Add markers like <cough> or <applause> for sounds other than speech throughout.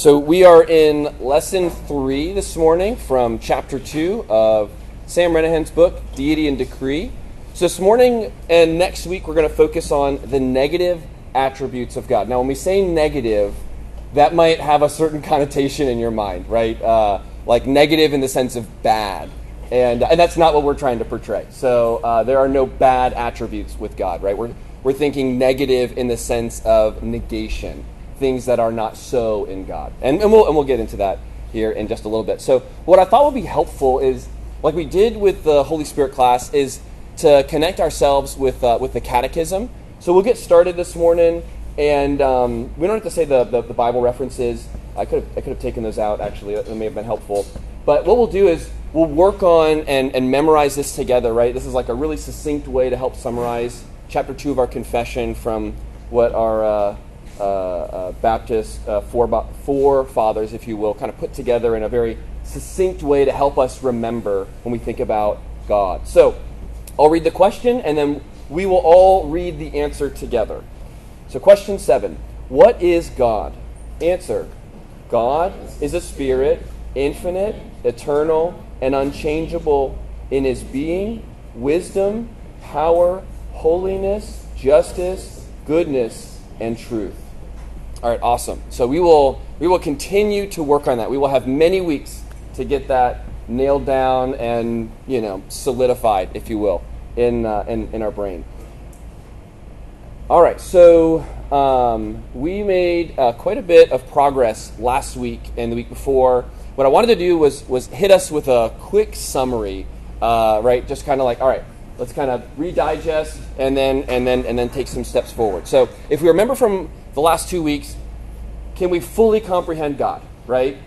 So we are in lesson three this morning from chapter two of Sam Renihan's book, Deity and Decree. So this morning and next week, we're going to focus on the negative attributes of God. Now, when we say negative, that might have a certain <laughs> connotation in your mind, right? Uh, like negative in the sense of bad. And, and that's not what we're trying to portray. So uh, there are no bad attributes with God, right? We're, we're thinking negative in the sense of negation things that are not so in God. And, and, we'll, and we'll get into that here in just a little bit. So, what I thought would be helpful is, like we did with the Holy Spirit class, is to connect ourselves with, uh, with the catechism. So, we'll get started this morning, and um, we don't have to say the, the, the, Bible references. I could, have, I could have taken those out, actually. That may have been helpful. But what we'll do is we'll work on and, and memorize this together, right? This is like a really succinct way to help summarize chapter 2 of our confession from what our. Uh, Baptist uh, four, fathers, if you will, kind of put together in a very succinct way to help us remember when we think about God. So I'll read the question and then we will all read the answer together. So, question seven What is God? Answer God is a spirit, infinite, eternal, and unchangeable in his being, wisdom, power, holiness, justice, goodness, and truth. All right, awesome. So we will we will continue to work on that. We will have many weeks to get that nailed down and you know solidified, if you will, in uh, in, in our brain. All right, so um, we made uh, quite a bit of progress last week and the week before. What I wanted to do was was hit us with a quick summary, uh, right? Just kind of like, all right, let's kind of redigest and then and then and then take some steps forward. So if we remember from the last two weeks, can we fully comprehend God, right?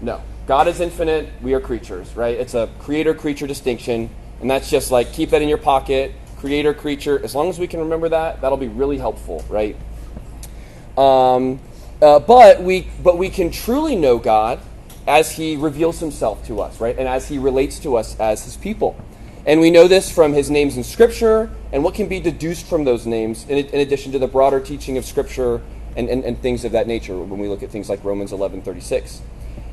No. God is infinite, we are creatures, right? It's a creator creature distinction, and that's just like keep that in your pocket, creator creature. As long as we can remember that, that'll be really helpful, right? Um, uh, but we but we can truly know God as He reveals Himself to us, right, and as He relates to us as His people. And we know this from his names in Scripture and what can be deduced from those names, in, in addition to the broader teaching of Scripture and, and, and, things of that nature when we look at things like Romans 11 36.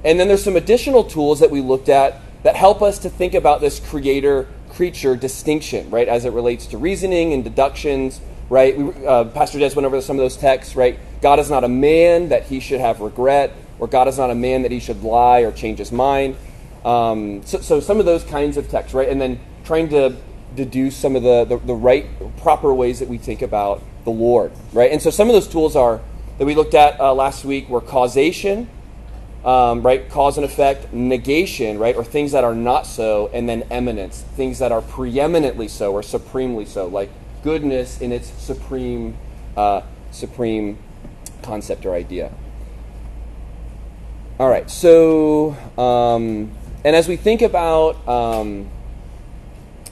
And then there's some additional tools that we looked at that help us to think about this creator creature distinction, right, as it relates to reasoning and deductions, right? We, uh, Pastor Des went over some of those texts, right? God is not a man that he should have regret, or God is not a man that he should lie or change his mind. Um, so, so some of those kinds of texts, right? And then trying to deduce some of the, the, the, right, proper ways that we think about the Lord, right? And so some of those tools are that we looked at uh, last week were causation, um, right? Cause and effect, negation, right? Or things that are not so, and then eminence, things that are preeminently so or supremely so, like goodness in its supreme, uh, supreme concept or idea. All right, so, um, and as we think about, um,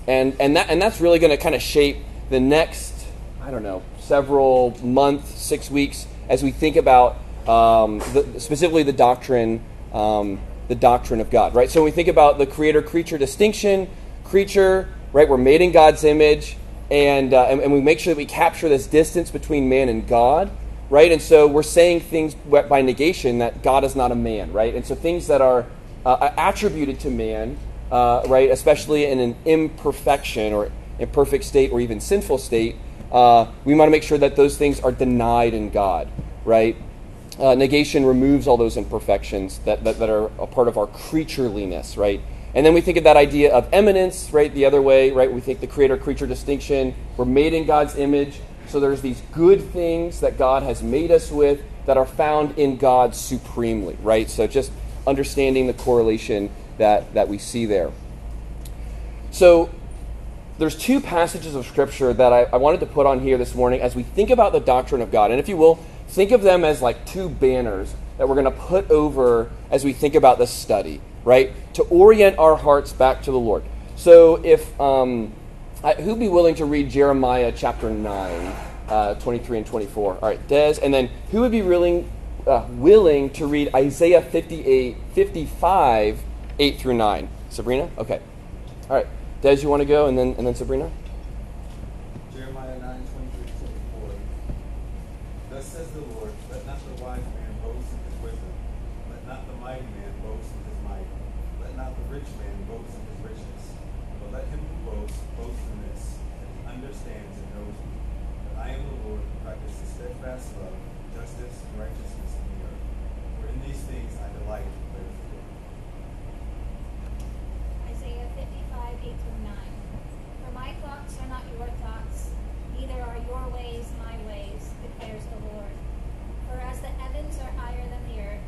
and and that and that's really going to kind of shape the next I don't know several months, six weeks as we think about um, the, specifically the doctrine um, the doctrine of God. Right. So when we think about the creator creature distinction, creature right, we're made in God's image, and, uh, and and we make sure that we capture this distance between man and God. Right, and so we're saying things by negation that God is not a man, right? And so things that are uh, attributed to man uh, right? Especially in an imperfection or imperfect state or even sinful state, uh, we want to make sure that those things are denied in God, right? Uh, negation removes all those imperfections that, that, that, are a part of our creatureliness, right? And then we think of that idea of eminence, right? The other way, right? We think the creator creature distinction. We're made in God's image. So there's these good things that God has made us with that are found in God supremely, right? So just understanding the correlation that, that we see there. So, there's two passages of Scripture that I, I wanted to put on here this morning as we think about the doctrine of God. And if you will, think of them as like two banners that we're going to put over as we think about this study, right? To orient our hearts back to the Lord. So, if um, who'd be willing to read Jeremiah chapter 9, uh, 23 and 24? All right, Des. And then who would be willing, uh, willing to read Isaiah 58, 55, eight through nine. Sabrina? Okay. All right. Des, you want to go, and then and then Sabrina. Jeremiah 9, 23 24. Thus says the Lord, let not the wise man boast in his wisdom, let not the mighty man boast in his might, let not the rich man boast in his riches, but let him who boasts boast in this, that he understands and knows that I am the Lord who practices steadfast love, justice, and righteousness in the earth. For in these things I delight, 8 through 9. For my thoughts are not your thoughts, neither are your ways my ways, declares the Lord. For as the heavens are higher than the earth,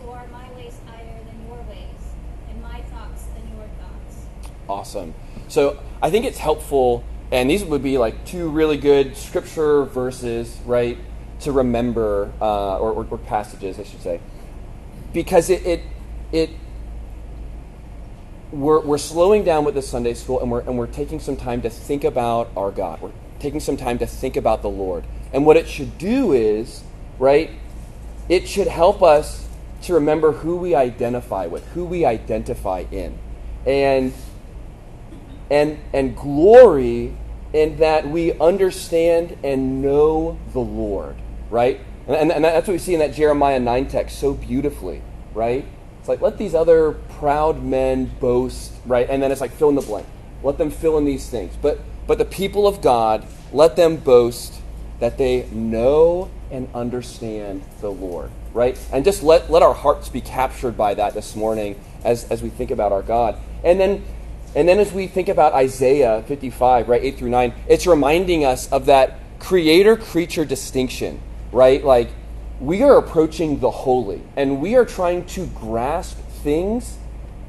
so are my ways higher than your ways, and my thoughts than your thoughts. Awesome. So I think it's helpful, and these would be like two really good scripture verses, right, to remember, uh, or, or, or passages, I should say, because it, it, it we're, we're slowing down with the Sunday school and we're, and we're taking some time to think about our God. We're taking some time to think about the Lord. And what it should do is, right, it should help us to remember who we identify with, who we identify in. And and and glory in that we understand and know the Lord, right? And, and, that's what we see in that Jeremiah 9 text so beautifully, right? It's like, let these other proud men boast, right? And then it's like, fill in the blank. Let them fill in these things. But, but the people of God, let them boast that they know and understand the Lord, right? And just let, let our hearts be captured by that this morning as, as we think about our God. And then, and then as we think about Isaiah 55, right, 8 through 9, it's reminding us of that creator creature distinction, right? Like, we are approaching the holy and we are trying to grasp things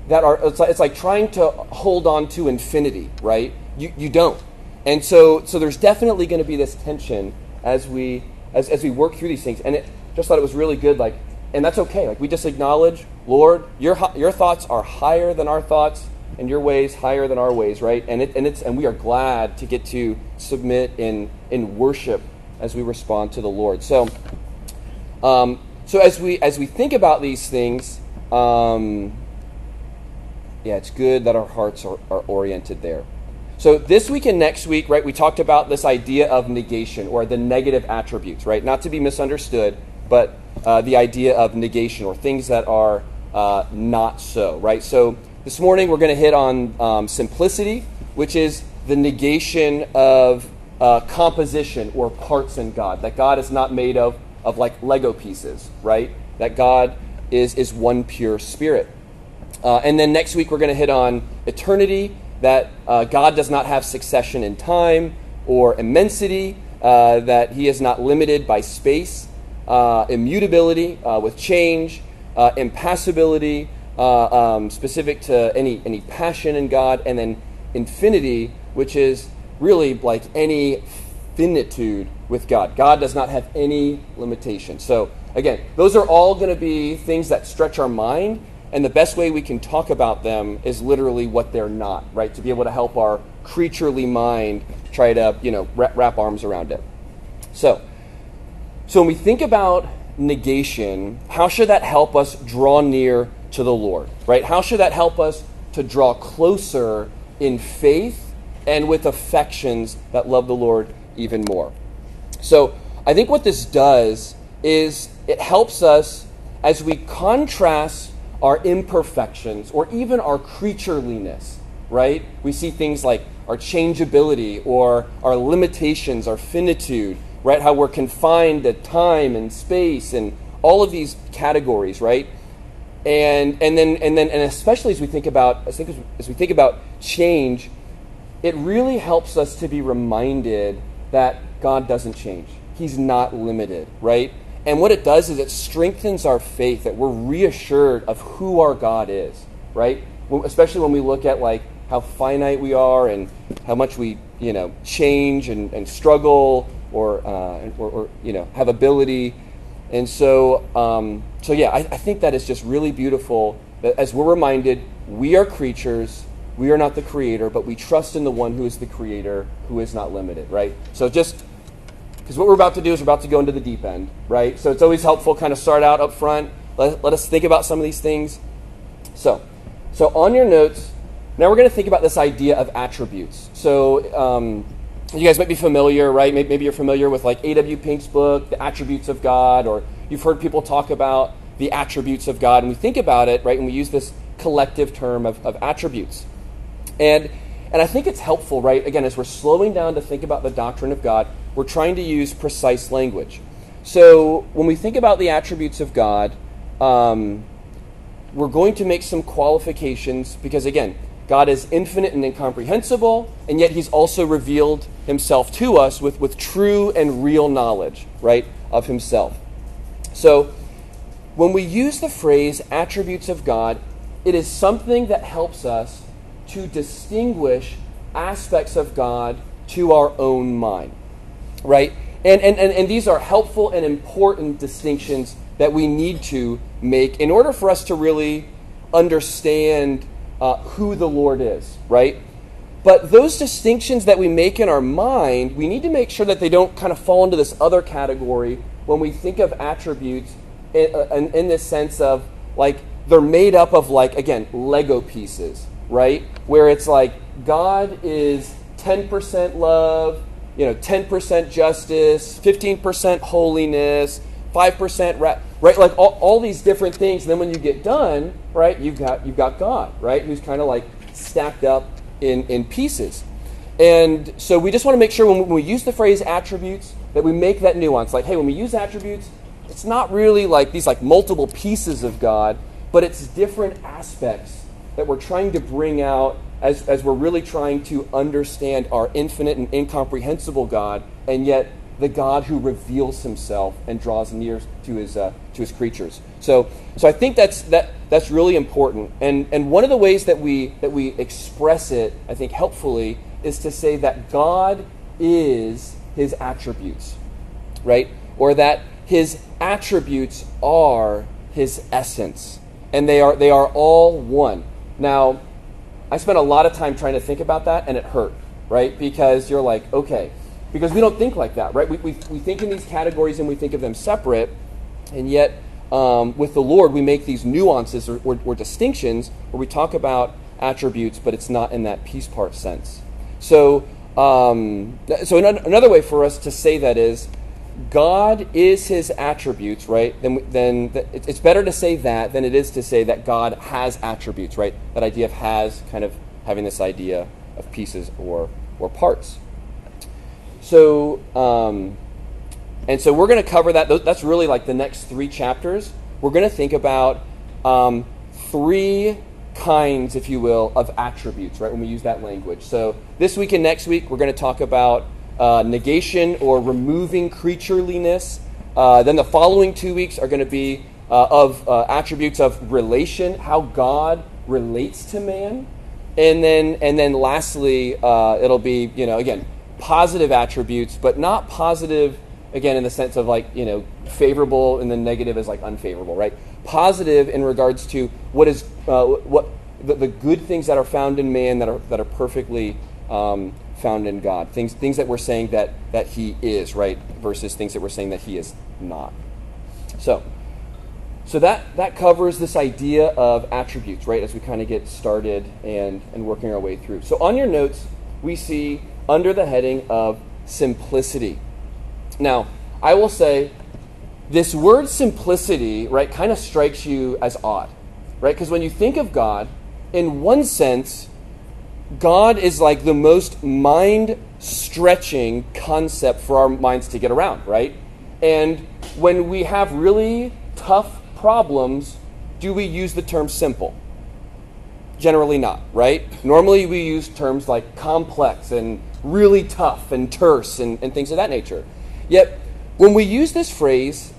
that are it's like, it's like trying to hold on to infinity right? You, you don't. And so so there's definitely going to be this tension as we as, as we work through these things. And it just thought it was really good like and that's okay. Like we just acknowledge lord your your thoughts are higher than our thoughts and your ways higher than our ways right? And it and it's and we are glad to get to submit in in worship as we respond to the lord. So um, so as we as we think about these things, um, yeah, it's good that our hearts are, are oriented there. So this week and next week, right, we talked about this idea of negation or the negative attributes, right? Not to be misunderstood, but uh, the idea of negation or things that are uh, not so, right? So this morning we're going to hit on um, simplicity, which is the negation of uh, composition or parts in God. That God is not made of of like Lego pieces, right? That God is is one pure spirit. Uh, and then next week we're going to hit on eternity. That uh, God does not have succession in time or immensity. Uh, that He is not limited by space, uh, immutability uh, with change, uh, impassibility, um, specific to any any passion in God, and then infinity, which is really like any finitude with God. God does not have any limitation. So, again, those are all going to be things that stretch our mind, and the best way we can talk about them is literally what they're not, right? To be able to help our creaturely mind try to, you know, wrap, wrap arms around it. So, so when we think about negation, how should that help us draw near to the Lord, right? How should that help us to draw closer in faith and with affections that love the Lord even more. So I think what this does is it helps us as we contrast our imperfections or even our creatureliness, right? We see things like our changeability or our limitations, our finitude, right? How we're confined to time and space and all of these categories, right? And and then and then and especially as we think about as, think, as we think about change, it really helps us to be reminded that God doesn't change. He's not limited, right? And what it does is it strengthens our faith that we're reassured of who our God is, right? Especially when we look at like how finite we are and how much we, you know, change and, and struggle or, uh, or, or, you know, have ability. And so, um, so yeah, I, I think that is just really beautiful that as we're reminded, we are creatures we are not the creator, but we trust in the one who is the creator, who is not limited, right? So just because what we're about to do is we're about to go into the deep end, right? So it's always helpful kind of start out up front. Let, let us think about some of these things. So, so on your notes, now we're going to think about this idea of attributes. So um, you guys might be familiar, right? Maybe, maybe you're familiar with like A.W. Pink's book, The Attributes of God, or you've heard people talk about the attributes of God. And we think about it, right? And we use this collective term of, of attributes. And, and I think it's helpful, right? Again, as we're slowing down to think about the doctrine of God, we're trying to use precise language. So when we think about the attributes of God, um, we're going to make some qualifications because, again, God is infinite and incomprehensible, and yet He's also revealed Himself to us with, with true and real knowledge, right, of Himself. So, when we use the phrase attributes of God, it is something that helps us to distinguish aspects of God to our own mind, right? And, and, and, and these are helpful and important distinctions that we need to make in order for us to really understand uh, who the Lord is, right? But those distinctions that we make in our mind, we need to make sure that they don't kind of fall into this other category when we think of attributes in, uh, in, in this sense of like they're made up of like again Lego pieces, right? Where it's like God is 10% love, you know, 10% justice, 15% holiness, 5% ra- right? Like all, all these different things. And then when you get done right you've got you've got god right? Who's kind of like stacked up in in pieces. And so we just want to make sure when we, when we use the phrase attributes that we make that nuance. Like hey when we use attributes it's not really like these like multiple pieces of god but it's different aspects that we're trying to bring out as, as we're really trying to understand our infinite and incomprehensible god and yet the God who reveals himself and draws near to his, uh, to his creatures. So, so I think that's, that, that's really important. And, and one of the ways that we, that we express it, I think, helpfully, is to say that God is his attributes, right? Or that his attributes are his essence. And they are, they are all one. Now, I spent a lot of time trying to think about that, and it hurt, right? Because you're like, okay, because we don't think like that, right? We, we, we think in these categories and we think of them separate, and yet um, with the Lord, we make these nuances or, or, or, distinctions where we talk about attributes, but it's not in that piece part sense. So, um, so another way for us to say that is God is his attributes, right? Then, then it's better to say that than it is to say that God has attributes, right? That idea of has kind of having this idea of pieces or, or parts. So, um, and so we're going to cover that. That's really like the next three chapters. We're going to think about um, three kinds, if you will, of attributes, right, when we use that language. So this week and next week, we're going to talk about uh, negation or removing creatureliness. Uh, then the following two weeks are going to be uh, of uh, attributes of relation, how God relates to man. And then, and then lastly, uh, it'll be, you know, again, positive attributes, but not positive again in the sense of like you know favorable and then negative is like unfavorable, right? Positive in regards to what is uh, what the, the, good things that are found in man that are that are perfectly um, found in God. Things things that we're saying that that He is right versus things that we're saying that He is not. So. So that, that covers this idea of attributes, right, as we kind of get started and, and working our way through. So on your notes, we see under the heading of simplicity. Now, I will say this word simplicity, right, kind of strikes you as odd, right? Because when you think of God, in one sense, God is like the most mind stretching concept for our minds to get around, right? And when we have really tough problems, do we use the term simple? Generally not, right? Normally we use terms like complex and really tough and terse and, and things of that nature. Yet, when we use this phrase,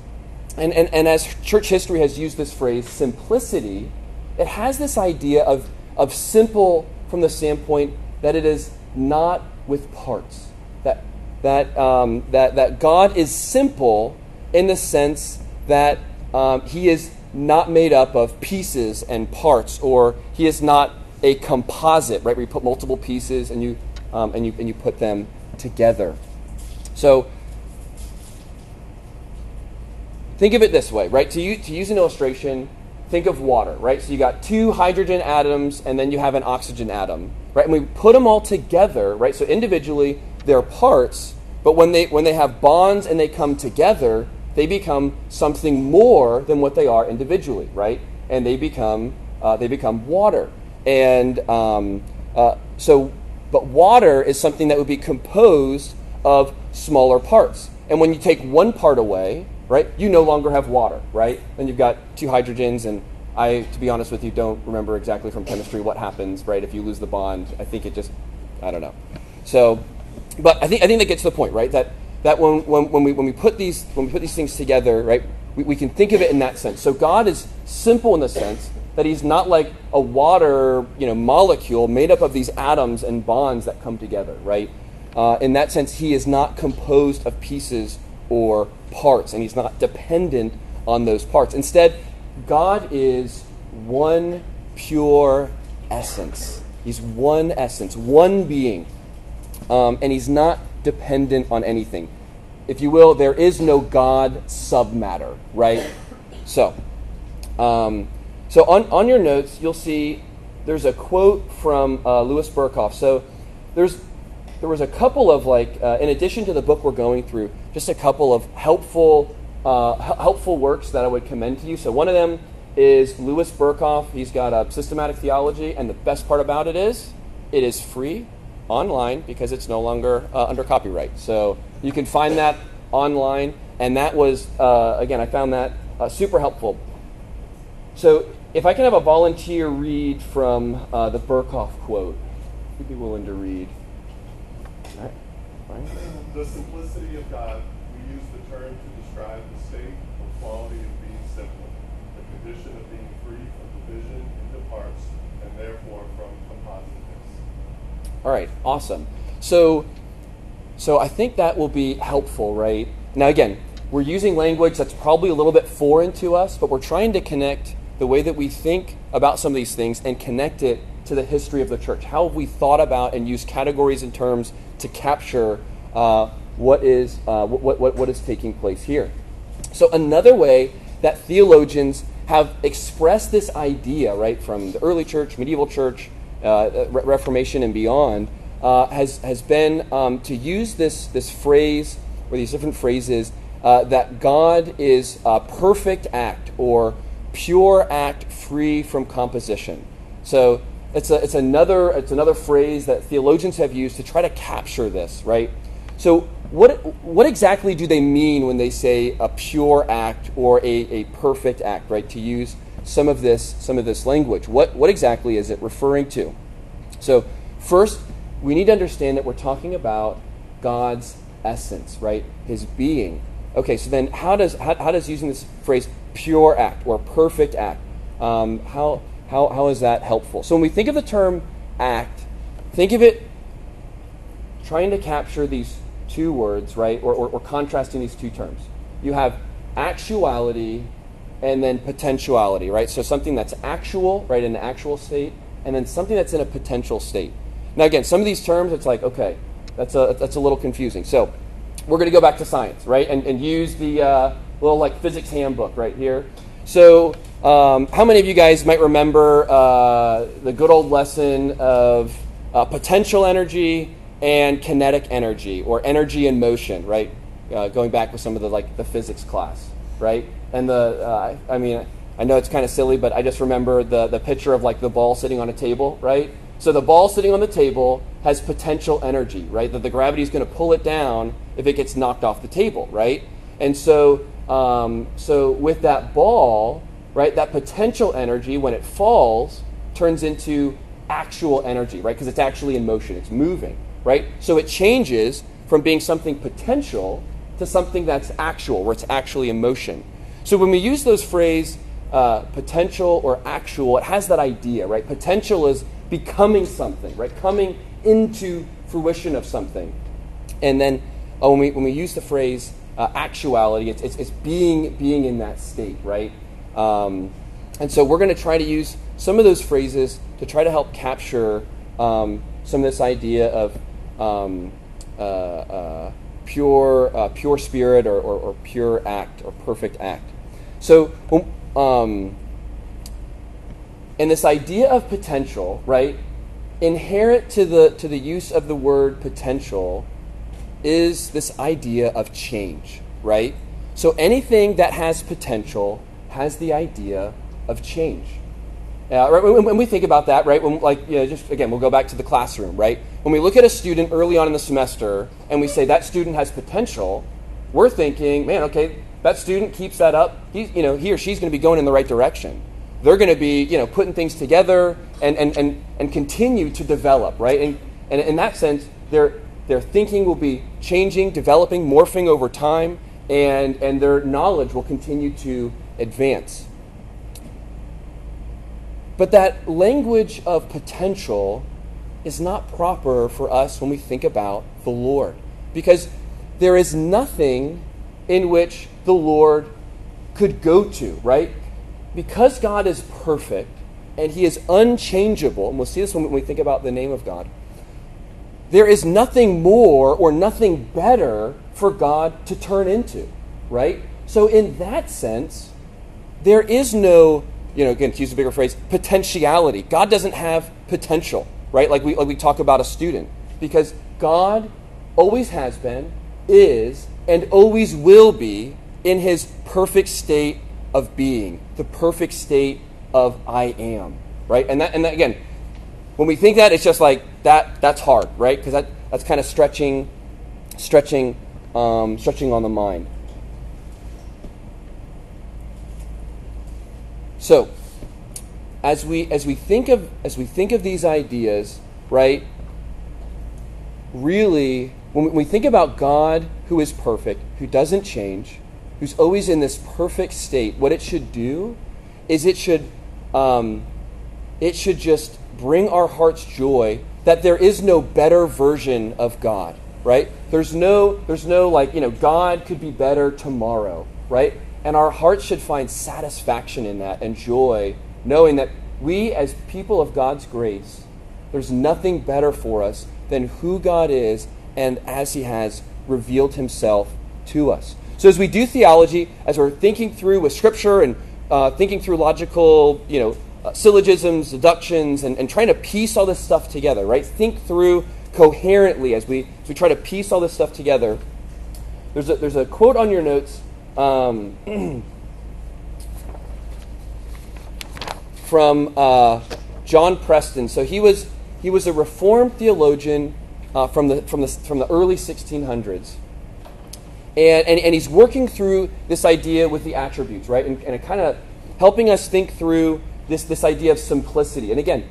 and, and, and as church history has used this phrase, simplicity, it has this idea of, of simple from the standpoint that it is not with parts. That, that, um, that, that God is simple in the sense that um, he is not made up of pieces and parts, or he is not a composite, right? Where you put multiple pieces and you um, and, you, and you put them together. So think of it this way, right? To, you, to use an illustration, think of water, right? So you got two hydrogen atoms and then you have an oxygen atom, right? And we put them all together, right? So individually they're parts, but when they when they have bonds and they come together, they become something more than what they are individually, right? And they become uh, they become water. And um, uh, so, but water is something that would be composed of smaller parts. And when you take one part away, right, you no longer have water, right? Then you've got two hydrogens, and I, to be honest with you, don't remember exactly from chemistry what happens, right, if you lose the bond. I think it just, I don't know. So, but I think, I think that gets to the point, right, that, that when, when, when, we, when, we put these, when we put these things together, right, we, we can think of it in that sense. So God is simple in the sense that he's not like a water you know, molecule made up of these atoms and bonds that come together, right? Uh, in that sense, he is not composed of pieces or parts, and he's not dependent on those parts. Instead, God is one pure essence. He's one essence, one being, um, and he's not dependent on anything. If you will, there is no God submatter, right? So, um, so on, on your notes, you'll see there's a quote from uh, Louis Berkhof. So there's there was a couple of like, uh, in addition to the book we're going through, just a couple of helpful uh, helpful works that I would commend to you. So one of them is Louis Berkhof. He's got a systematic theology, and the best part about it is it is free online because it's no longer uh, under copyright. So you can find that online, and that was uh, again I found that uh, super helpful. So if I can have a volunteer read from uh, the Berkhof quote, who'd be willing to read? Right. The simplicity of God, we use the term to describe the state or quality of being simple, the condition of being free from division into parts, and therefore from compositeness. All right, awesome. So, so I think that will be helpful, right? Now, again, we're using language that's probably a little bit foreign to us, but we're trying to connect the way that we think about some of these things and connect it to the history of the church. How have we thought about and used categories and terms to capture uh, what, is, uh, what, what, what is taking place here? So, another way that theologians have expressed this idea, right, from the early church, medieval church, uh, Reformation, and beyond, uh, has, has been um, to use this, this phrase or these different phrases uh, that God is a perfect act or pure act free from composition. So it's, a, it's, another, it's another phrase that theologians have used to try to capture this, right? So, what, what exactly do they mean when they say a pure act or a, a perfect act, right? To use some of this, some of this language. What, what exactly is it referring to? So, first, we need to understand that we're talking about God's essence, right? His being. Okay, so then how does, how, how does using this phrase pure act or perfect act. Um, how, how, how is that helpful? So when we think of the term act, think of it trying to capture these two words, right? Or, or, or contrasting these two terms. You have actuality and then potentiality, right? So something that's actual, right, in an actual state, and then something that's in a potential state. Now, again, some of these terms, it's like, okay, that's a, that's a little confusing. So we're going to go back to science, right, and, and use the, uh, little like physics handbook right here. So, um, how many of you guys might remember uh, the good old lesson of uh, potential energy and kinetic energy, or energy in motion, right? Uh, going back with some of the like the physics class, right? And the, uh, I mean, I know it's kind of silly, but I just remember the the picture of like the ball sitting on a table, right? So the ball sitting on the table has potential energy, right? That the gravity is going to pull it down if it gets knocked off the table, right? And so um, so with that ball, right, that potential energy when it falls turns into actual energy, right? Because it's actually in motion, it's moving, right? So it changes from being something potential to something that's actual, where it's actually in motion. So when we use those phrase uh, potential or actual, it has that idea, right? Potential is becoming something, right? Coming into fruition of something. And then uh, when, we, when we use the phrase uh, actuality. It's, it's, it's, being, being in that state, right? Um, and so we're going to try to use some of those phrases to try to help capture um, some of this idea of um, uh, uh, pure, uh, pure spirit or, or, or, pure act or perfect act. So, um, and this idea of potential, right? Inherent to the to the use of the word potential is this idea of change, right? So anything that has potential has the idea of change. Uh, right, when, when we think about that, right, when, like, you know, just again, we'll go back to the classroom, right? When we look at a student early on in the semester and we say that student has potential, we're thinking, man, okay, that student keeps that up, he's, you know, he or she's going to be going in the right direction. They're going to be, you know, putting things together and, and, and, and continue to develop, right? And, and in that sense, their, their thinking will be changing, developing, morphing over time, and, and their knowledge will continue to advance. But that language of potential is not proper for us when we think about the Lord. Because there is nothing in which the Lord could go to, right? Because God is perfect and He is unchangeable, and we'll see this when we think about the name of God, there is nothing more or nothing better for God to turn into, right? So, in that sense, there is no you know, again, to use a bigger phrase, potentiality. God doesn't have potential, right? Like we, like we talk about a student. Because God always has been, is, and always will be in his perfect state of being, the perfect state of I am, right? And that, and that, again, when we think that, it's just like that, that's hard, right? Because that, that's kind of stretching, stretching, um, stretching on the mind. So, as we as we think of as we think of these ideas, right? Really, when we think about God who is perfect, who doesn't change, who's always in this perfect state, what it should do is it should um, it should just bring our hearts joy that there is no better version of God, right? There's no there's no like, you know, God could be better tomorrow, right? And our hearts should find satisfaction in that and joy, knowing that we, as people of God's grace, there's nothing better for us than who God is and as He has revealed Himself to us. So, as we do theology, as we're thinking through with Scripture and uh, thinking through logical, you know, uh, syllogisms, deductions, and, and trying to piece all this stuff together, right? Think through coherently as we, as we try to piece all this stuff together. There's a, there's a quote on your notes um, <clears throat> from uh, John Preston. So he was he was a Reformed theologian uh, from the from the from the early 1600s, and, and and he's working through this idea with the attributes, right, and, and kind of helping us think through this this idea of simplicity. And again,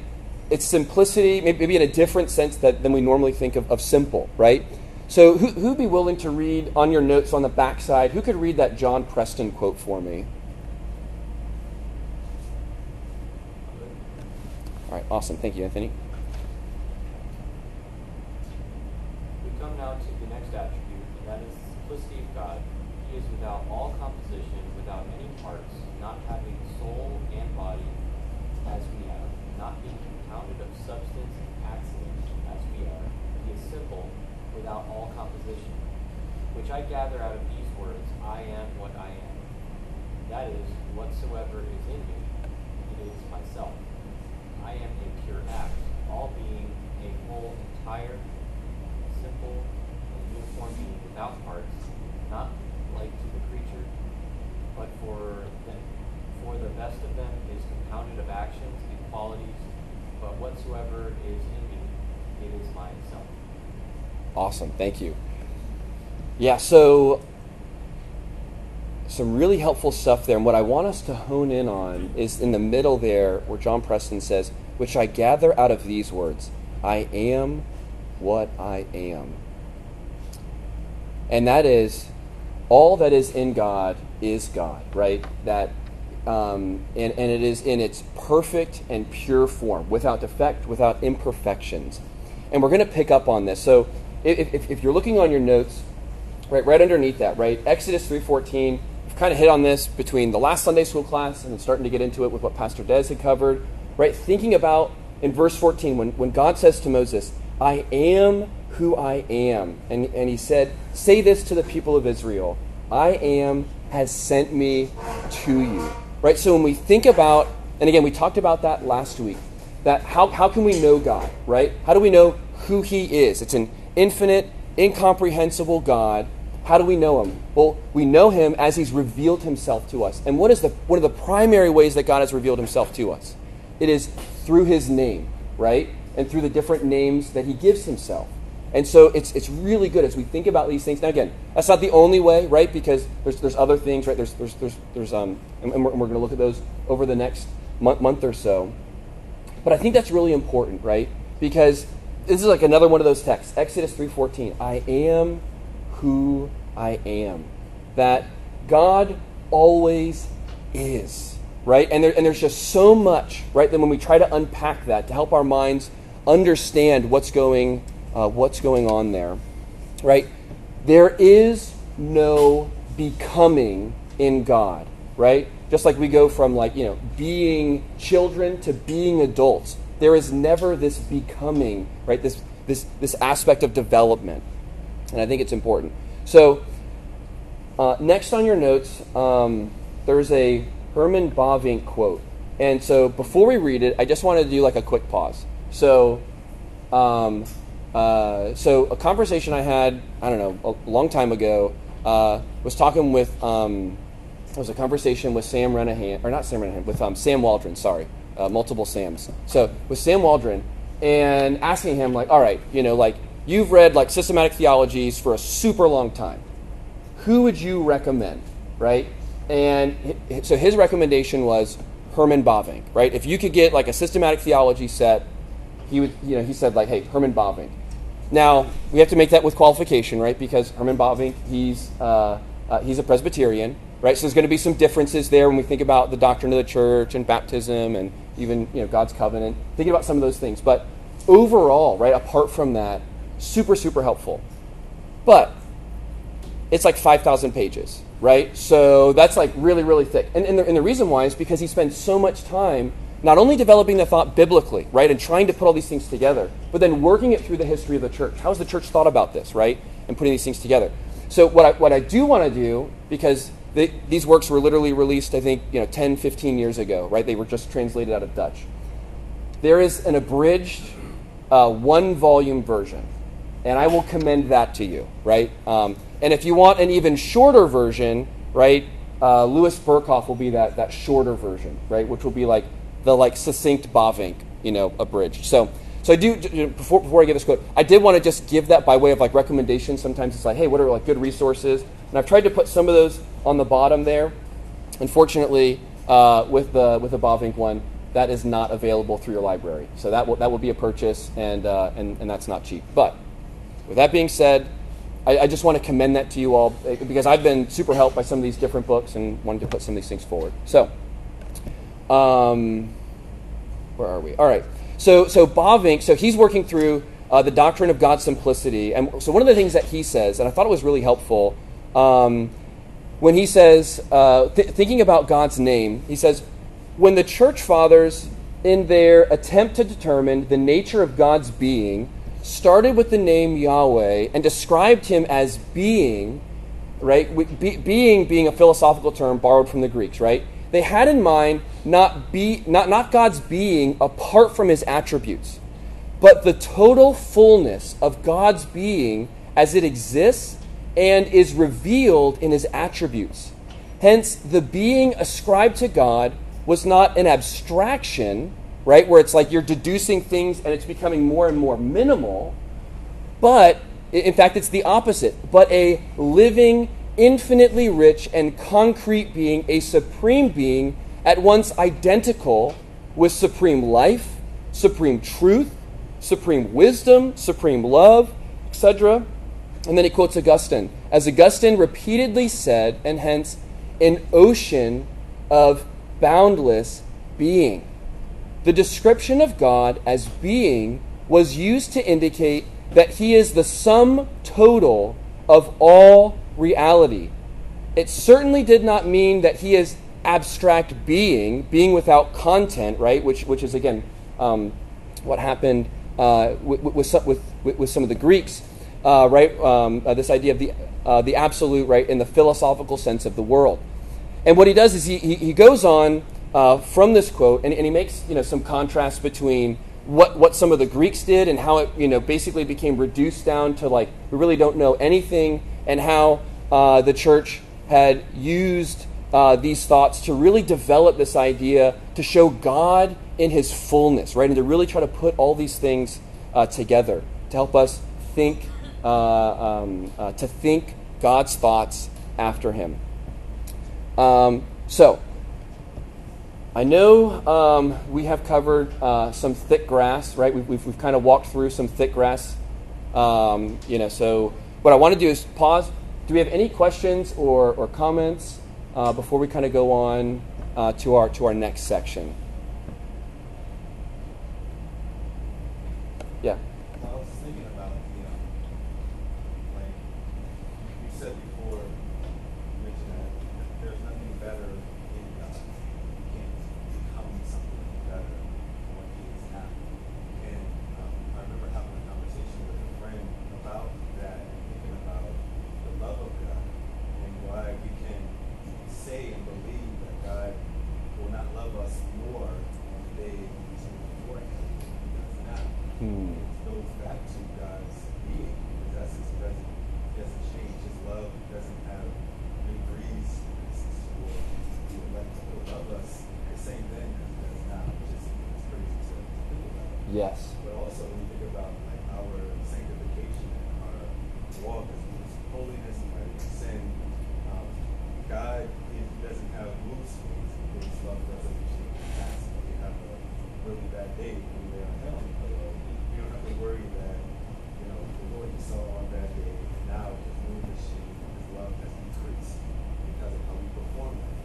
it's simplicity, maybe in a different sense that, than we normally think of, of simple, right? So, who, who'd be willing to read on your notes on the backside? Who could read that John Preston quote for me? All right, awesome. Thank you, Anthony. We come now to the next attribute, and that is simplicity of God. He is without all composition, without any parts, not having soul and body as we have, not being compounded of substance and accident as we are. He is simple without all composition, which I gather out of these words, I am what I am. That is, whatsoever is in me, it is myself. I am a pure act, all being a whole, entire, simple, and uniform being without parts, not like to the creature, but for them, for the best of them is compounded of actions and qualities, but whatsoever is in me, it is myself. Awesome. Thank you. Yeah, so some really helpful stuff there. And what I want us to hone in on is in the middle there where John Preston says, which I gather out of these words I am what I am. And that is, all that is in God is God, right? That, um, and, and it is in its perfect and pure form, without defect, without imperfections. And we're going to pick up on this. So if, if, if you're looking on your notes, right, right underneath that, right, Exodus 3.14, we've kind of hit on this between the last Sunday school class and starting to get into it with what Pastor Des had covered, right, thinking about in verse 14 when, when God says to Moses, I am who I am. And, and he said, Say this to the people of Israel I am has sent me to you. Right? So when we think about, and again, we talked about that last week, that how, how can we know God, right? How do we know who he is? It's an infinite, incomprehensible God. How do we know him? Well, we know him as he's revealed himself to us. And what is the one of the primary ways that God has revealed himself to us? it is through his name, right? And through the different names that he gives himself. And so it's, it's really good as we think about these things. Now, again, that's not the only way, right? Because there's, there's other things, right? There's, there's, there's, there's um, and we're, we're going to look at those over the next month, month or so. But I think that's really important, right? Because this is like another one of those texts, Exodus 3:14. I am who I am. That God always is, right? And, there, and there's just so much, right? That when we try to unpack that to help our minds understand what's going, uh, what's going on there, right? There is no becoming in God, right? Just like we go from like, you know, being children to being adults. There is never this becoming, right? This this this aspect of development. And I think it's important. So uh, next on your notes, um, there's a Herman Bavinck quote. And so before we read it, I just wanted to do like a quick pause. So, um, uh, so a conversation I had, I don't know, a long time ago, uh, was talking with, um, it was a conversation with Sam Renihan, or not Sam Renihan, with um, Sam Waldron, sorry, uh, multiple Sams. So with Sam Waldron, and asking him, like, all right, you know, like, you've read like systematic theologies for a super long time. Who would you recommend, right? And so his recommendation was Herman Bavinck, right? If you could get like a systematic theology set, he would, you know, he said like, hey, Herman Bavinck. Now we have to make that with qualification, right? Because Herman Bavinck, he's uh, uh, he's a Presbyterian, right? So there's going to be some differences there when we think about the doctrine of the church and baptism and even you know God's covenant. Thinking about some of those things, but overall, right? Apart from that, super super helpful. But it's like 5,000 pages, right? So that's like really, really thick. And, and, the, and the reason why is because he spends so much time not only developing the thought biblically, right, and trying to put all these things together, but then working it through the history of the church. How has the church thought about this, right, and putting these things together? So what I, what I do want to do, because they, these works were literally released, I think, you know, 10, 15 years ago, right? They were just translated out of Dutch. There is an abridged uh, one-volume version, and I will commend that to you, right? Um, and if you want an even shorter version, right, uh, Louis Berkhof will be that, that shorter version, right, which will be like the like succinct Bavinck, you know, abridged. So, so I do before before I give this quote, I did want to just give that by way of like recommendation. Sometimes it's like, hey, what are like good resources? And I've tried to put some of those on the bottom there. Unfortunately, uh, with the with the Bavinck one, that is not available through your library. So that will that will be a purchase, and uh, and and that's not cheap. But with that being said, I, I, just want to commend that to you all eh, because I've been super helped by some of these different books and wanted to put some of these things forward. So, um, where are we? All right. So, so Bavinck, so he's working through uh, the doctrine of God's simplicity. And so one of the things that he says, and I thought it was really helpful, um, when he says, uh, th- thinking about God's name, he says, when the church fathers, in their attempt to determine the nature of God's being, started with the name Yahweh and described him as being, right? Be, being being a philosophical term borrowed from the Greeks, right? They had in mind not be not, not God's being apart from his attributes, but the total fullness of God's being as it exists and is revealed in his attributes. Hence, the being ascribed to God was not an abstraction right? Where it's like you're deducing things and it's becoming more and more minimal. But in fact, it's the opposite. But a living, infinitely rich, and concrete being, a supreme being, at once identical with supreme life, supreme truth, supreme wisdom, supreme love, etc. And then he quotes Augustine. As Augustine repeatedly said, and hence an ocean of boundless being. The description of God as being was used to indicate that he is the sum total of all reality. It certainly did not mean that he is abstract being, being without content, right? Which, which is, again, um, what happened uh, with, with, some, with, with, some of the Greeks, uh, right? Um, uh, this idea of the, uh, the absolute, right, in the philosophical sense of the world. And what he does is he, he, he goes on uh, from this quote, and, and, he makes you know some contrast between what what some of the Greeks did and how it you know basically became reduced down to like we really don't know anything, and how uh, the church had used uh, these thoughts to really develop this idea to show God in his fullness, right? And to really try to put all these things uh, together to help us think, uh, um, uh, to think God's thoughts after him. Um, so, I know um, we have covered uh, some thick grass, right? We've, we've, we've, kind of walked through some thick grass. Um, you know, so what I want to do is pause. Do we have any questions or, or comments uh, before we kind of go on uh, to our to our next section? Yeah. I was thinking about, you know, like you said before, you mentioned that there's nothing better in God. You can't become something better than what He is now. And um, I remember having a conversation with a friend about that and thinking about the love of God and why we can say and believe that God will not love us more on the day when we stand before Him than He does back to God's being. His essence doesn't, change. His love doesn't have the elect to love us the same as he does. Yes. But also when you think about like our sanctification and our walk as holiness and fighting sin, um, God doesn't have mood swings. His love doesn't change. When we have a really bad day, we lay on hell, but uh, we don't have to worry that you know the Lord you saw on that day, and now his mood has changed, and his love has decreased because of how we perform that.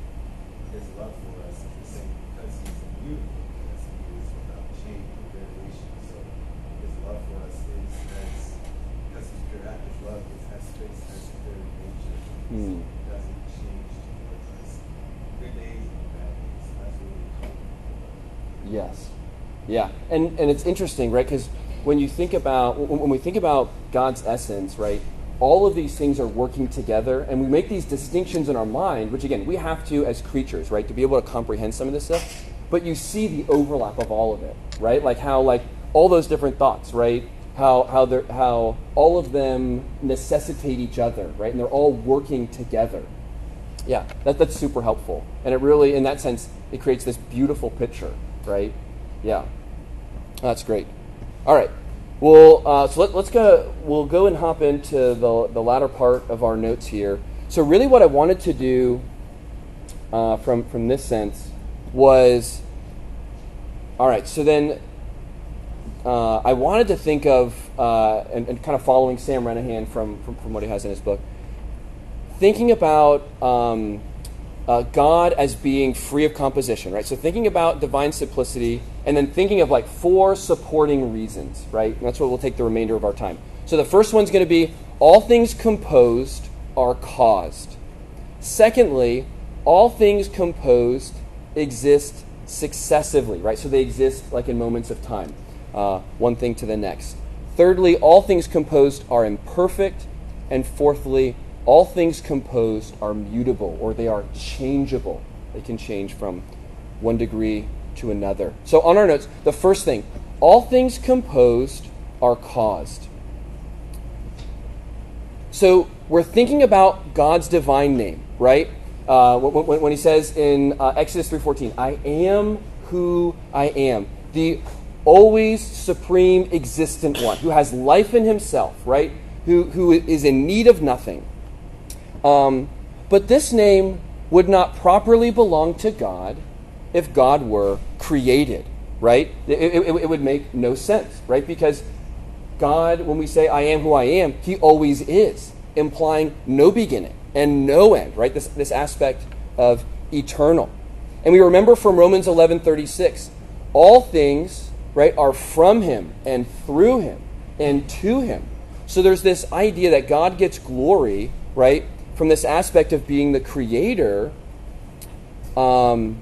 His love for us is the same because he's immutable, as he is without change or variation. So his love for us is as because he's pure act, his love is as fixed as his very nature. Hmm. It doesn't change towards us. Good days and bad days. That's what we call it. Yes. Yeah. And and it's interesting, right? Because when you think about when we think about God's essence, right? All of these things are working together, and we make these distinctions in our mind, which again we have to as creatures, right, to be able to comprehend some of this stuff. But you see the overlap of all of it, right? Like how like all those different thoughts, right? How how they're how all of them necessitate each other, right? And they're all working together. Yeah, that, that's super helpful. And it really, in that sense, it creates this beautiful picture, right? Yeah. That's great. All right. Well, uh, so let, let's go. We'll go and hop into the, the latter part of our notes here. So, really, what I wanted to do uh, from, from this sense was all right, so then uh, I wanted to think of, uh, and, and kind of following Sam Renihan from, from, from what he has in his book, thinking about um, uh, God as being free of composition, right? So thinking about divine simplicity, and then thinking of like four supporting reasons, right? And that's what we'll take the remainder of our time. So the first one's going to be all things composed are caused. Secondly, all things composed exist successively, right? So they exist like in moments of time, uh, one thing to the next. Thirdly, all things composed are imperfect. And fourthly, all things composed are mutable or they are changeable. They can change from one degree to another. So, on our notes, the first thing all things composed are caused. So, we're thinking about God's divine name, right? Uh, when, when, he says in uh, Exodus 3:14, "I am who I am," the always supreme existent one who has life in himself, right? Who, who is in need of nothing. Um, but this name would not properly belong to God if God were created, right? It, it, it, would make no sense, right? Because God, when we say I am who I am, He always is, implying no beginning and no end, right? This, this aspect of eternal. And we remember from Romans 11 36, all things, right, are from Him and through Him and to Him. So there's this idea that God gets glory, right, from this aspect of being the creator um,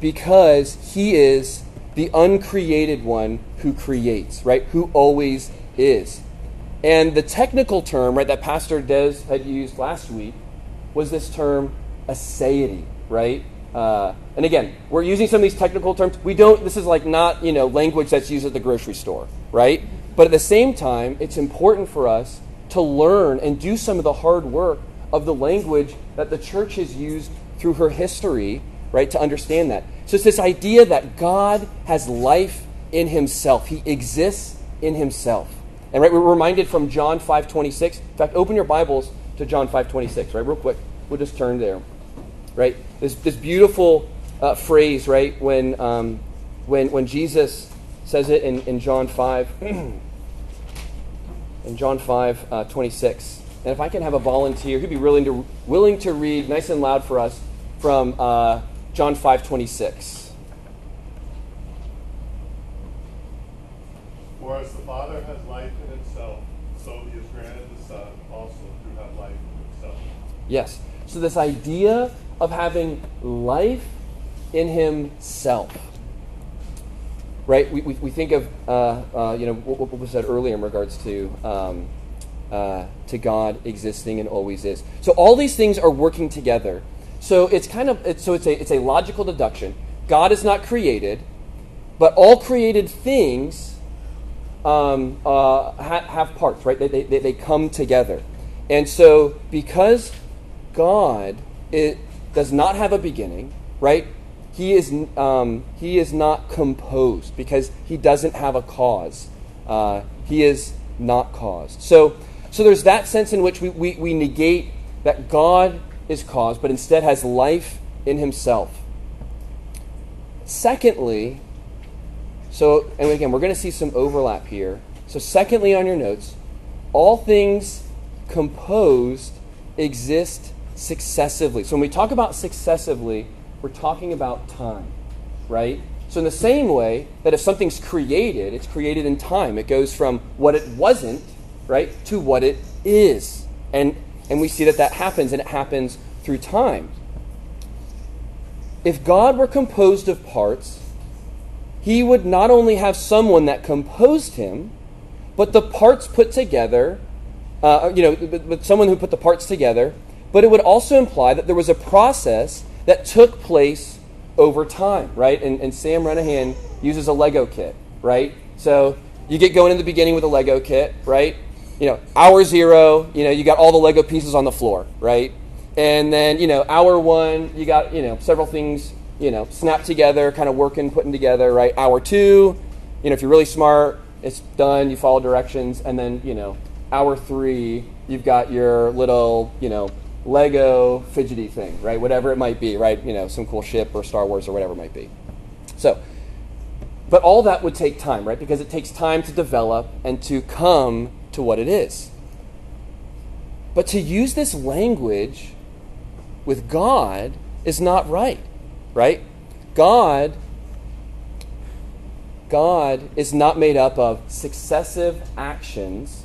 because he is the uncreated one who creates, right? Who always is. And the technical term, right, that Pastor Des had used last week was this term aseity, right? Uh, and again, we're using some of these technical terms. We don't. This is like not you know language that's used at the grocery store, right? But at the same time, it's important for us to learn and do some of the hard work of the language that the church has used through her history, right, to understand that. So it's this idea that God has life in himself. He exists in himself. And right, we're reminded from John 5:26. In fact, open your Bibles to John 5:26, right? Real quick. We'll just turn there. Right? This this beautiful uh, phrase, right, when um, when when Jesus says it in, in John 5 <clears throat> in John 5 uh, 26. And if I can have a volunteer who'd be willing to willing to read nice and loud for us from uh, John 5 26. For as the Father has life in himself, so he has granted the Son also to have life in himself. Yes. So this idea of having life in himself. Right? We, we, we think of, uh, uh, you know, what, what was said earlier in regards to, um, uh, to God existing and always is. So all these things are working together. So it's kind of, it's, so it's a, it's a logical deduction. God is not created, but all created things um, uh, ha- have parts, right? They, they, they come together. And so, because God it does not have a beginning, right? He is, um, he is not composed because he doesn't have a cause. Uh, he is not caused. So, so there's that sense in which we, we, we negate that God is caused, but instead has life in himself. Secondly, so, and again, we're going to see some overlap here. So, secondly, on your notes, all things composed exist successively. So, when we talk about successively, we're talking about time, right? So, in the same way that if something's created, it's created in time. It goes from what it wasn't, right, to what it is. And, and we see that that happens, and it happens through time. If God were composed of parts, he would not only have someone that composed him, but the parts put together, uh, you know, but, but someone who put the parts together, but it would also imply that there was a process that took place over time, right? And, and Sam Renihan uses a Lego kit, right? So you get going in the beginning with a Lego kit, right? You know, hour zero, you know, you got all the Lego pieces on the floor, right? And then, you know, hour one, you got, you know, several things you know, snap together, kind of working, putting together, right? Hour two, you know, if you're really smart, it's done, you follow directions, and then, you know, hour three, you've got your little, you know, Lego fidgety thing, right? Whatever it might be, right? You know, some cool ship or Star Wars or whatever it might be. So, but all that would take time, right? Because it takes time to develop and to come to what it is. But to use this language with God is not right right? God God is not made up of successive actions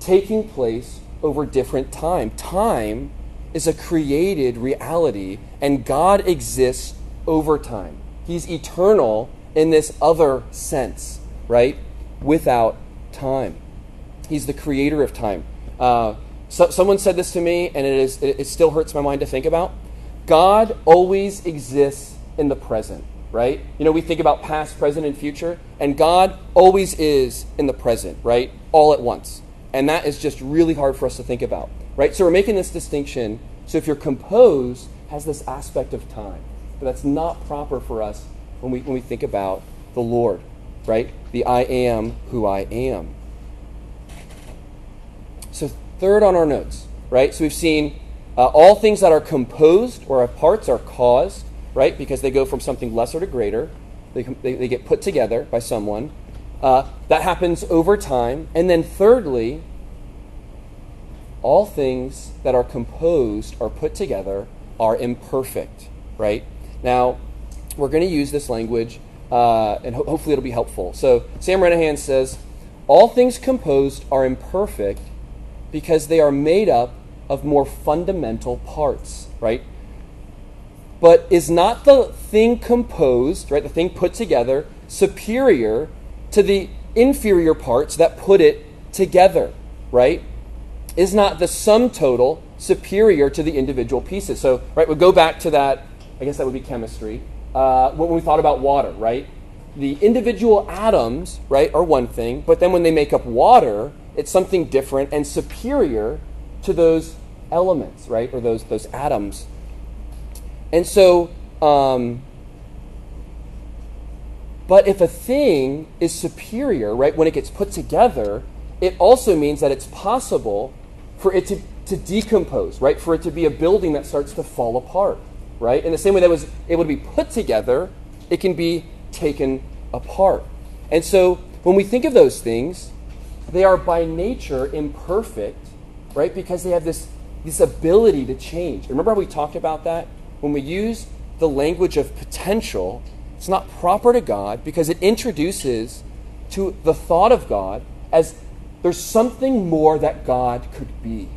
taking place over different time. Time is a created reality and God exists over time. He's eternal in this other sense, right? Without time. He's the creator of time. Uh, so, someone said this to me, and it, is, it, it still hurts my mind to think about. God always exists in the present, right? You know, we think about past, present, and future, and God always is in the present, right? All at once. And that is just really hard for us to think about, right? So we're making this distinction. So if you're composed, has this aspect of time. But that's not proper for us when we, when we think about the Lord, right? The I am who I am. So, third on our notes, right? So we've seen uh, all things that are composed or have parts are caused, right? Because they go from something lesser to greater. They, they, they get put together by someone. Uh, that happens over time. And then, thirdly, all things that are composed or put together are imperfect, right? Now, we're going to use this language, uh, and ho- hopefully it'll be helpful. So, Sam Renihan says, All things composed are imperfect because they are made up of more fundamental parts, right? But is not the thing composed, right, the thing put together, superior to the inferior parts that put it together, right? Is not the sum total superior to the individual pieces? So, right, we'll go back to that, I guess that would be chemistry, uh, when we thought about water, right? The individual atoms, right, are one thing, but then when they make up water, it's something different and superior to those elements, right? Or those, those atoms. And so, um, but if a thing is superior, right, when it gets put together, it also means that it's possible for it to, to decompose, right? For it to be a building that starts to fall apart, right? In the same way that was able to be put together, it can be taken apart. And so when we think of those things, they are by nature imperfect, right? Because they have this, this ability to change. Remember how we talked about that? When we use the language of potential, it's not proper to God because it introduces to the thought of God as there's something more that God could be.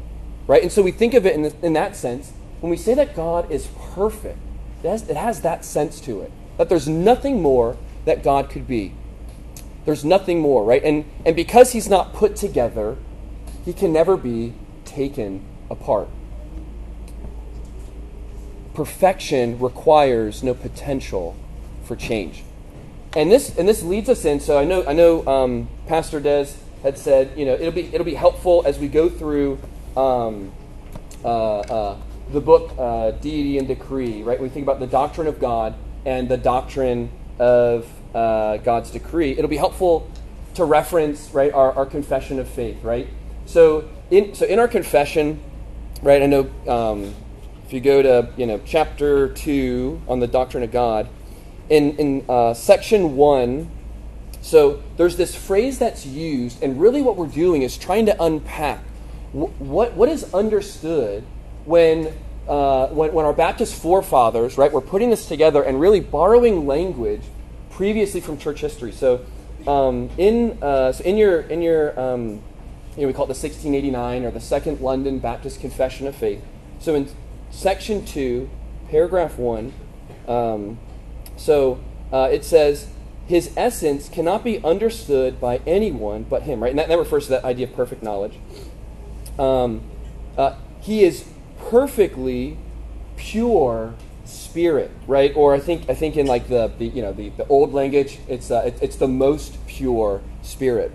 Right? And so we think of it in, in that sense. When we say that God is perfect, it has, it has that sense to it. That there's nothing more that God could be. There's nothing more, right? And, and because he's not put together, he can never be taken apart. Perfection requires no potential for change. And this, and this leads us in, so I know, I know um, Pastor Des had said, you know, it'll be, it'll be helpful as we go through um, uh, uh, the book uh, Deity and Decree, right? When we think about the doctrine of God and the doctrine of uh, God's decree, it'll be helpful to reference, right, our, our confession of faith, right? So in, so in our confession, right, I know um, if you go to, you know, chapter 2 on the doctrine of God, in, in uh, section 1, so there's this phrase that's used, and really what we're doing is trying to unpack what, what is understood when, uh, when, when our Baptist forefathers, right, we're putting this together and really borrowing language previously from church history. So, um, in, uh, so in your, in your um, you know, we call it the 1689 or the Second London Baptist Confession of Faith. So, in section 2, paragraph 1, um, so uh, it says, his essence cannot be understood by anyone but him, right? And that, that refers to that idea of perfect knowledge. Um, uh, he is perfectly pure spirit, right? Or I think I think in like the, the you know the, the old language, it's uh, it, it's the most pure spirit.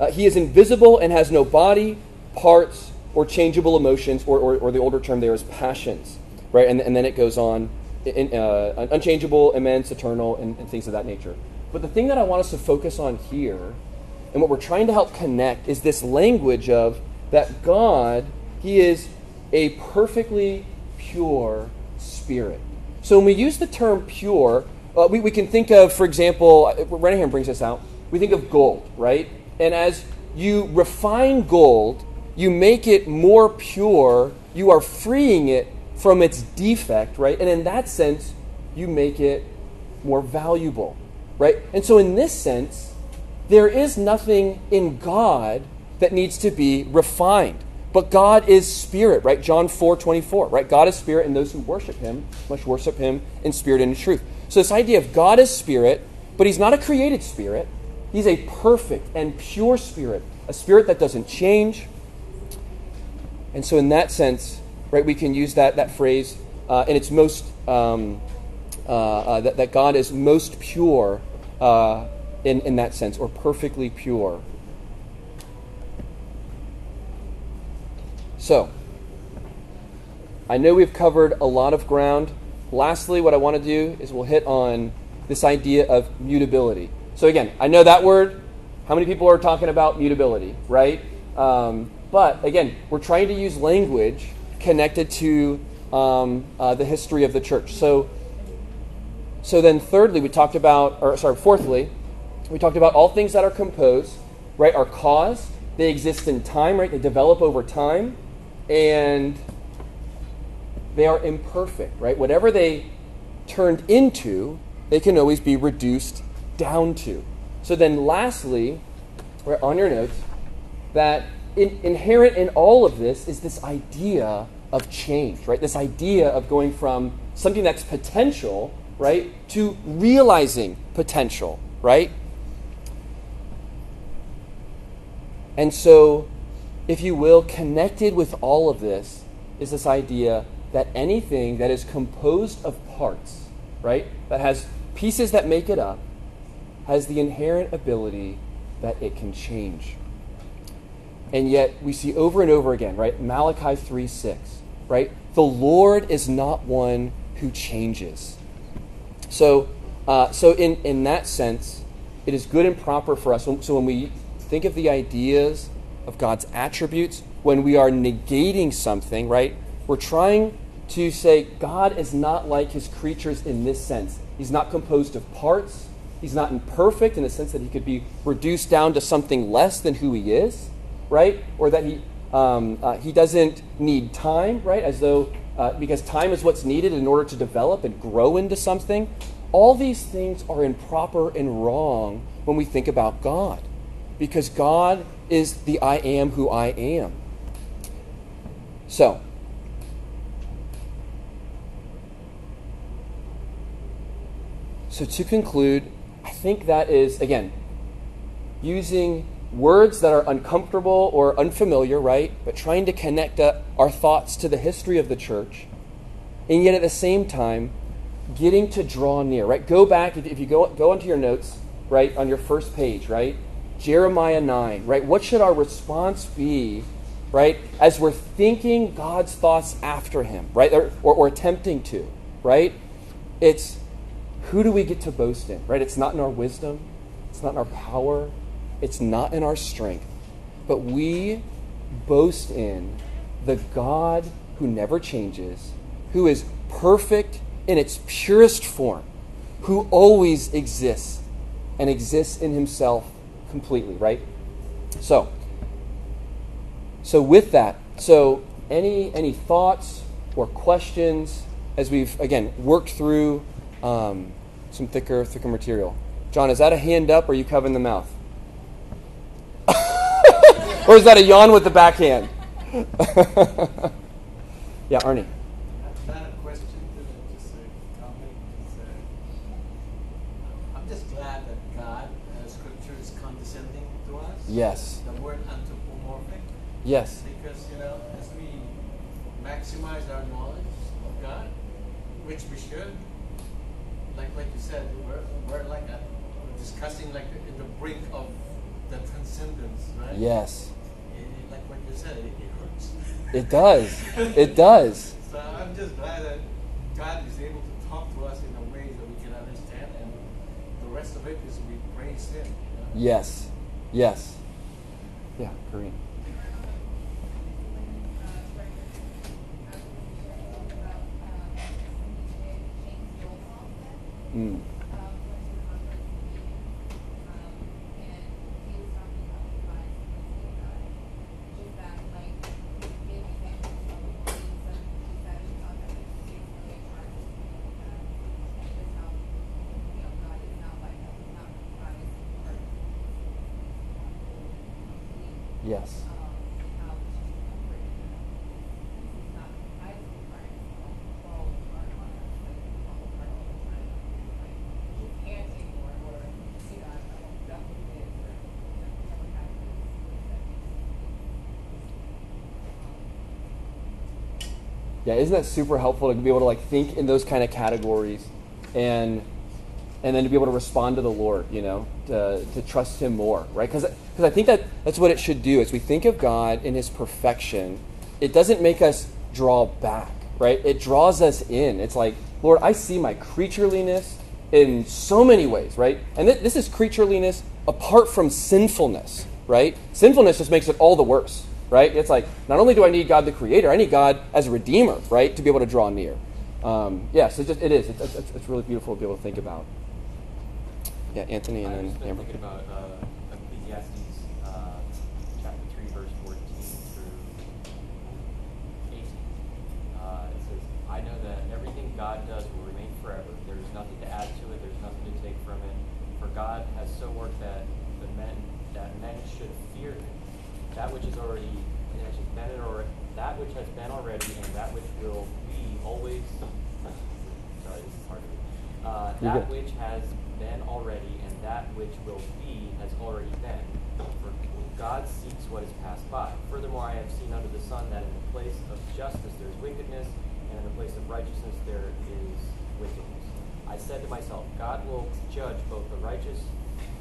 Uh, he is invisible and has no body, parts, or changeable emotions, or, or, or the older term there is passions, right? And, and then it goes on, in, uh, unchangeable, immense, eternal, and, and things of that nature. But the thing that I want us to focus on here, and what we're trying to help connect, is this language of that God, He is a perfectly pure spirit. So when we use the term pure, uh, we, we can think of, for example, uh, Renihan brings this out, we think of gold, right? And as you refine gold, you make it more pure, you are freeing it from its defect, right? And in that sense, you make it more valuable, right? And so, in this sense, there is nothing in God that needs to be refined. But God is spirit, right? John 4 24, right? God is spirit, and those who worship him must worship him in spirit and in truth. So, this idea of God is spirit, but he's not a created spirit. He's a perfect and pure spirit, a spirit that doesn't change. And so, in that sense, right, we can use that, that phrase uh, in its most, um, uh, uh, that, that God is most pure uh, in, in that sense, or perfectly pure. So, I know we've covered a lot of ground. Lastly, what I want to do is we'll hit on this idea of mutability. So, again, I know that word. How many people are talking about mutability, right? Um, but again, we're trying to use language connected to um, uh, the history of the church. So, so then, thirdly, we talked about, or sorry, fourthly, we talked about all things that are composed, right, are caused. They exist in time, right? They develop over time, and they are imperfect, right? Whatever they turned into, they can always be reduced down to. So then, lastly, right, on your notes, that in, inherent in all of this is this idea of change, right? This idea of going from something that's potential, right, to realizing potential, right? And so, if you will, connected with all of this is this idea that anything that is composed of parts, right, that has pieces that make it up, has the inherent ability that it can change. And yet we see over and over again, right? Malachi 3 6, right? The Lord is not one who changes. So, uh, so in, in that sense, it is good and proper for us. So when we think of the ideas of God's attributes, when we are negating something, right, we're trying to say God is not like his creatures in this sense. He's not composed of parts. He's not imperfect in the sense that he could be reduced down to something less than who he is, right? Or that he, um, uh, he doesn't need time, right? As though, uh, because time is what's needed in order to develop and grow into something. All these things are improper and wrong when we think about God, because God is the I am who I am. So, so to conclude, I think that is, again, using words that are uncomfortable or unfamiliar, right? But trying to connect uh, our thoughts to the history of the church. And yet at the same time, getting to draw near, right? Go back, if you go, go into your notes, right, on your first page, right? Jeremiah 9, right? What should our response be, right, as we're thinking God's thoughts after Him, right? Or, or, or attempting to, right? It's who do we get to boast in, right? It's not in our wisdom, it's not in our power, it's not in our strength, but we boast in the God who never changes, who is perfect in its purest form, who always exists and exists in himself completely, right? So, so with that, so any any thoughts or questions as we've again worked through um, some thicker thicker material. John, is that a hand up or you covering the mouth? Or is that a yawn with the backhand? <laughs> yeah, Arnie. Not a question, just a comment. uh, I'm just glad that God, uh, Scripture is condescending to us. Yes. The word anthropomorphic. Yes. Because, you know, as we maximize our knowledge of God, which we should, like like you said, we're, we're like a, we're discussing like in the brink of the transcendence, right? Yes. It, it- like what you said, it, it hurts. It does. It does. <laughs> So I'm just glad that God is able to talk to us in a way that we can understand, and the rest of it is we praise Him. you know? Yes. Yes. Yeah, Kareem. Mm. Yeah, isn't that super helpful to be able to like think in those kind of categories and and then to be able to respond to the Lord, you know, to, to trust Him more, right? Because I think that that's what it should do. As we think of God in His perfection, it doesn't make us draw back, right? It draws us in. It's like, Lord, I see my creatureliness in so many ways, right? And th- this is creatureliness apart from sinfulness, right? Sinfulness just makes it all the worse, right? It's like, not only do I need God the Creator, I need God as a Redeemer, right, to be able to draw near. Um, yes, it, just, it is. It's, it's, it's really beautiful to be able to think about. Yeah, Anthony and then Amber. thinking about uh, Ecclesiastes uh, chapter 3, verse 14 through 18. Uh, it says, I know that everything God does will remain forever. There is nothing to add to it, there's nothing to take from it. For God has so worked that the men that men should fear him. That which is already that which has been already, that which has been already and that which will be always sorry, this is hard to read. Uh, that good. which has been already and that which will be has already been. For God seeks what is passed by. Furthermore, I have seen under the sun that in the place of justice there is wickedness, and in the place of righteousness there is wickedness. I said to myself, God will judge both the righteous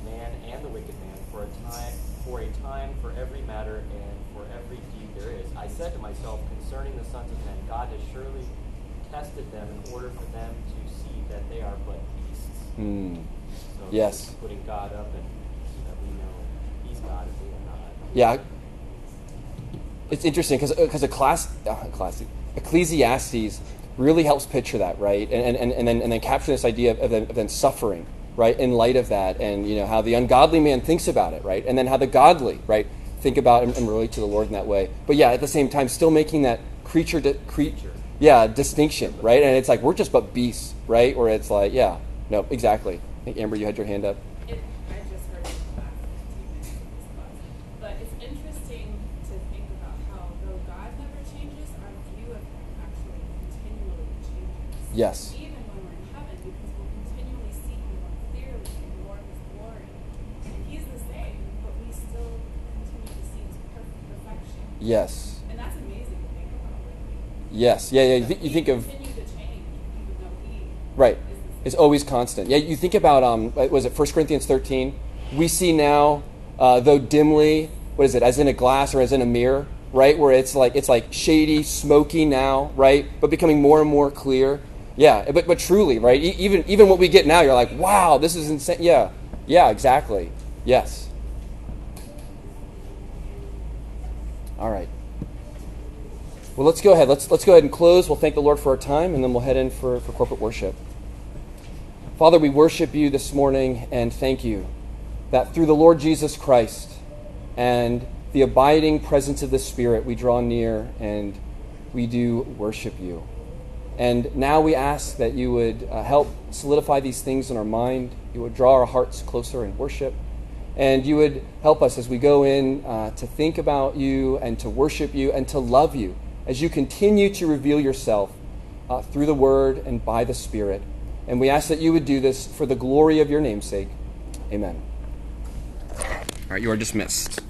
man and the wicked man, for a time, for a time, for every matter, and for every deed there is. I said to myself concerning the sons of men, God has surely tested them in order for them to see that they are but beasts. Hmm. So Yes. putting God up, and so that we know He's God and we are not. Yeah. It's interesting because because a class, uh, class Ecclesiastes really helps picture that, right? And, and, and, then, and then capture this idea of, of, then, of then suffering, right, in light of that, and you know how the ungodly man thinks about it, right, and then how the godly, right, think about and, and relate to the Lord in that way. But yeah, at the same time, still making that creature, di- cre- yeah, distinction, right? And it's like we're just but beasts, right? Where it's like, yeah, no, exactly. I think Amber, you had your hand up. It, I just heard it last 15 minutes of. But it's interesting to think about how, though God never changes, our view of Him actually continually changes. Yes. Even when we're in heaven, because we'll continually see Him more clearly and more of His glory. And He's the same, but we still continue to see His perfect perfection. Yes. And that's amazing to think about. Really. Yes. Yeah. Yeah. You, thi- you think of Right. It's always constant. Yeah, you think about um, was it 1 Corinthians 13? We see now, uh, though dimly, what is it, as in a glass or as in a mirror, right? Where it's like it's like shady, smoky now, right? But becoming more and more clear. Yeah, but but truly, right? E- even even what we get now, you're like, wow, this is insane. Yeah, yeah, exactly. Yes. All right. Well, let's go ahead. Let's let's go ahead and close. We'll thank the Lord for our time, and then we'll head in for, for corporate worship. Father, we worship you this morning and thank you that through the Lord Jesus Christ and the abiding presence of the Spirit, we draw near and we do worship you. And now we ask that you would uh, help solidify these things in our mind. You would draw our hearts closer in worship. And you would help us as we go in uh, to think about you and to worship you and to love you as you continue to reveal yourself uh, through the Word and by the Spirit. And we ask that you would do this for the glory of your namesake. Amen. All right, you are dismissed.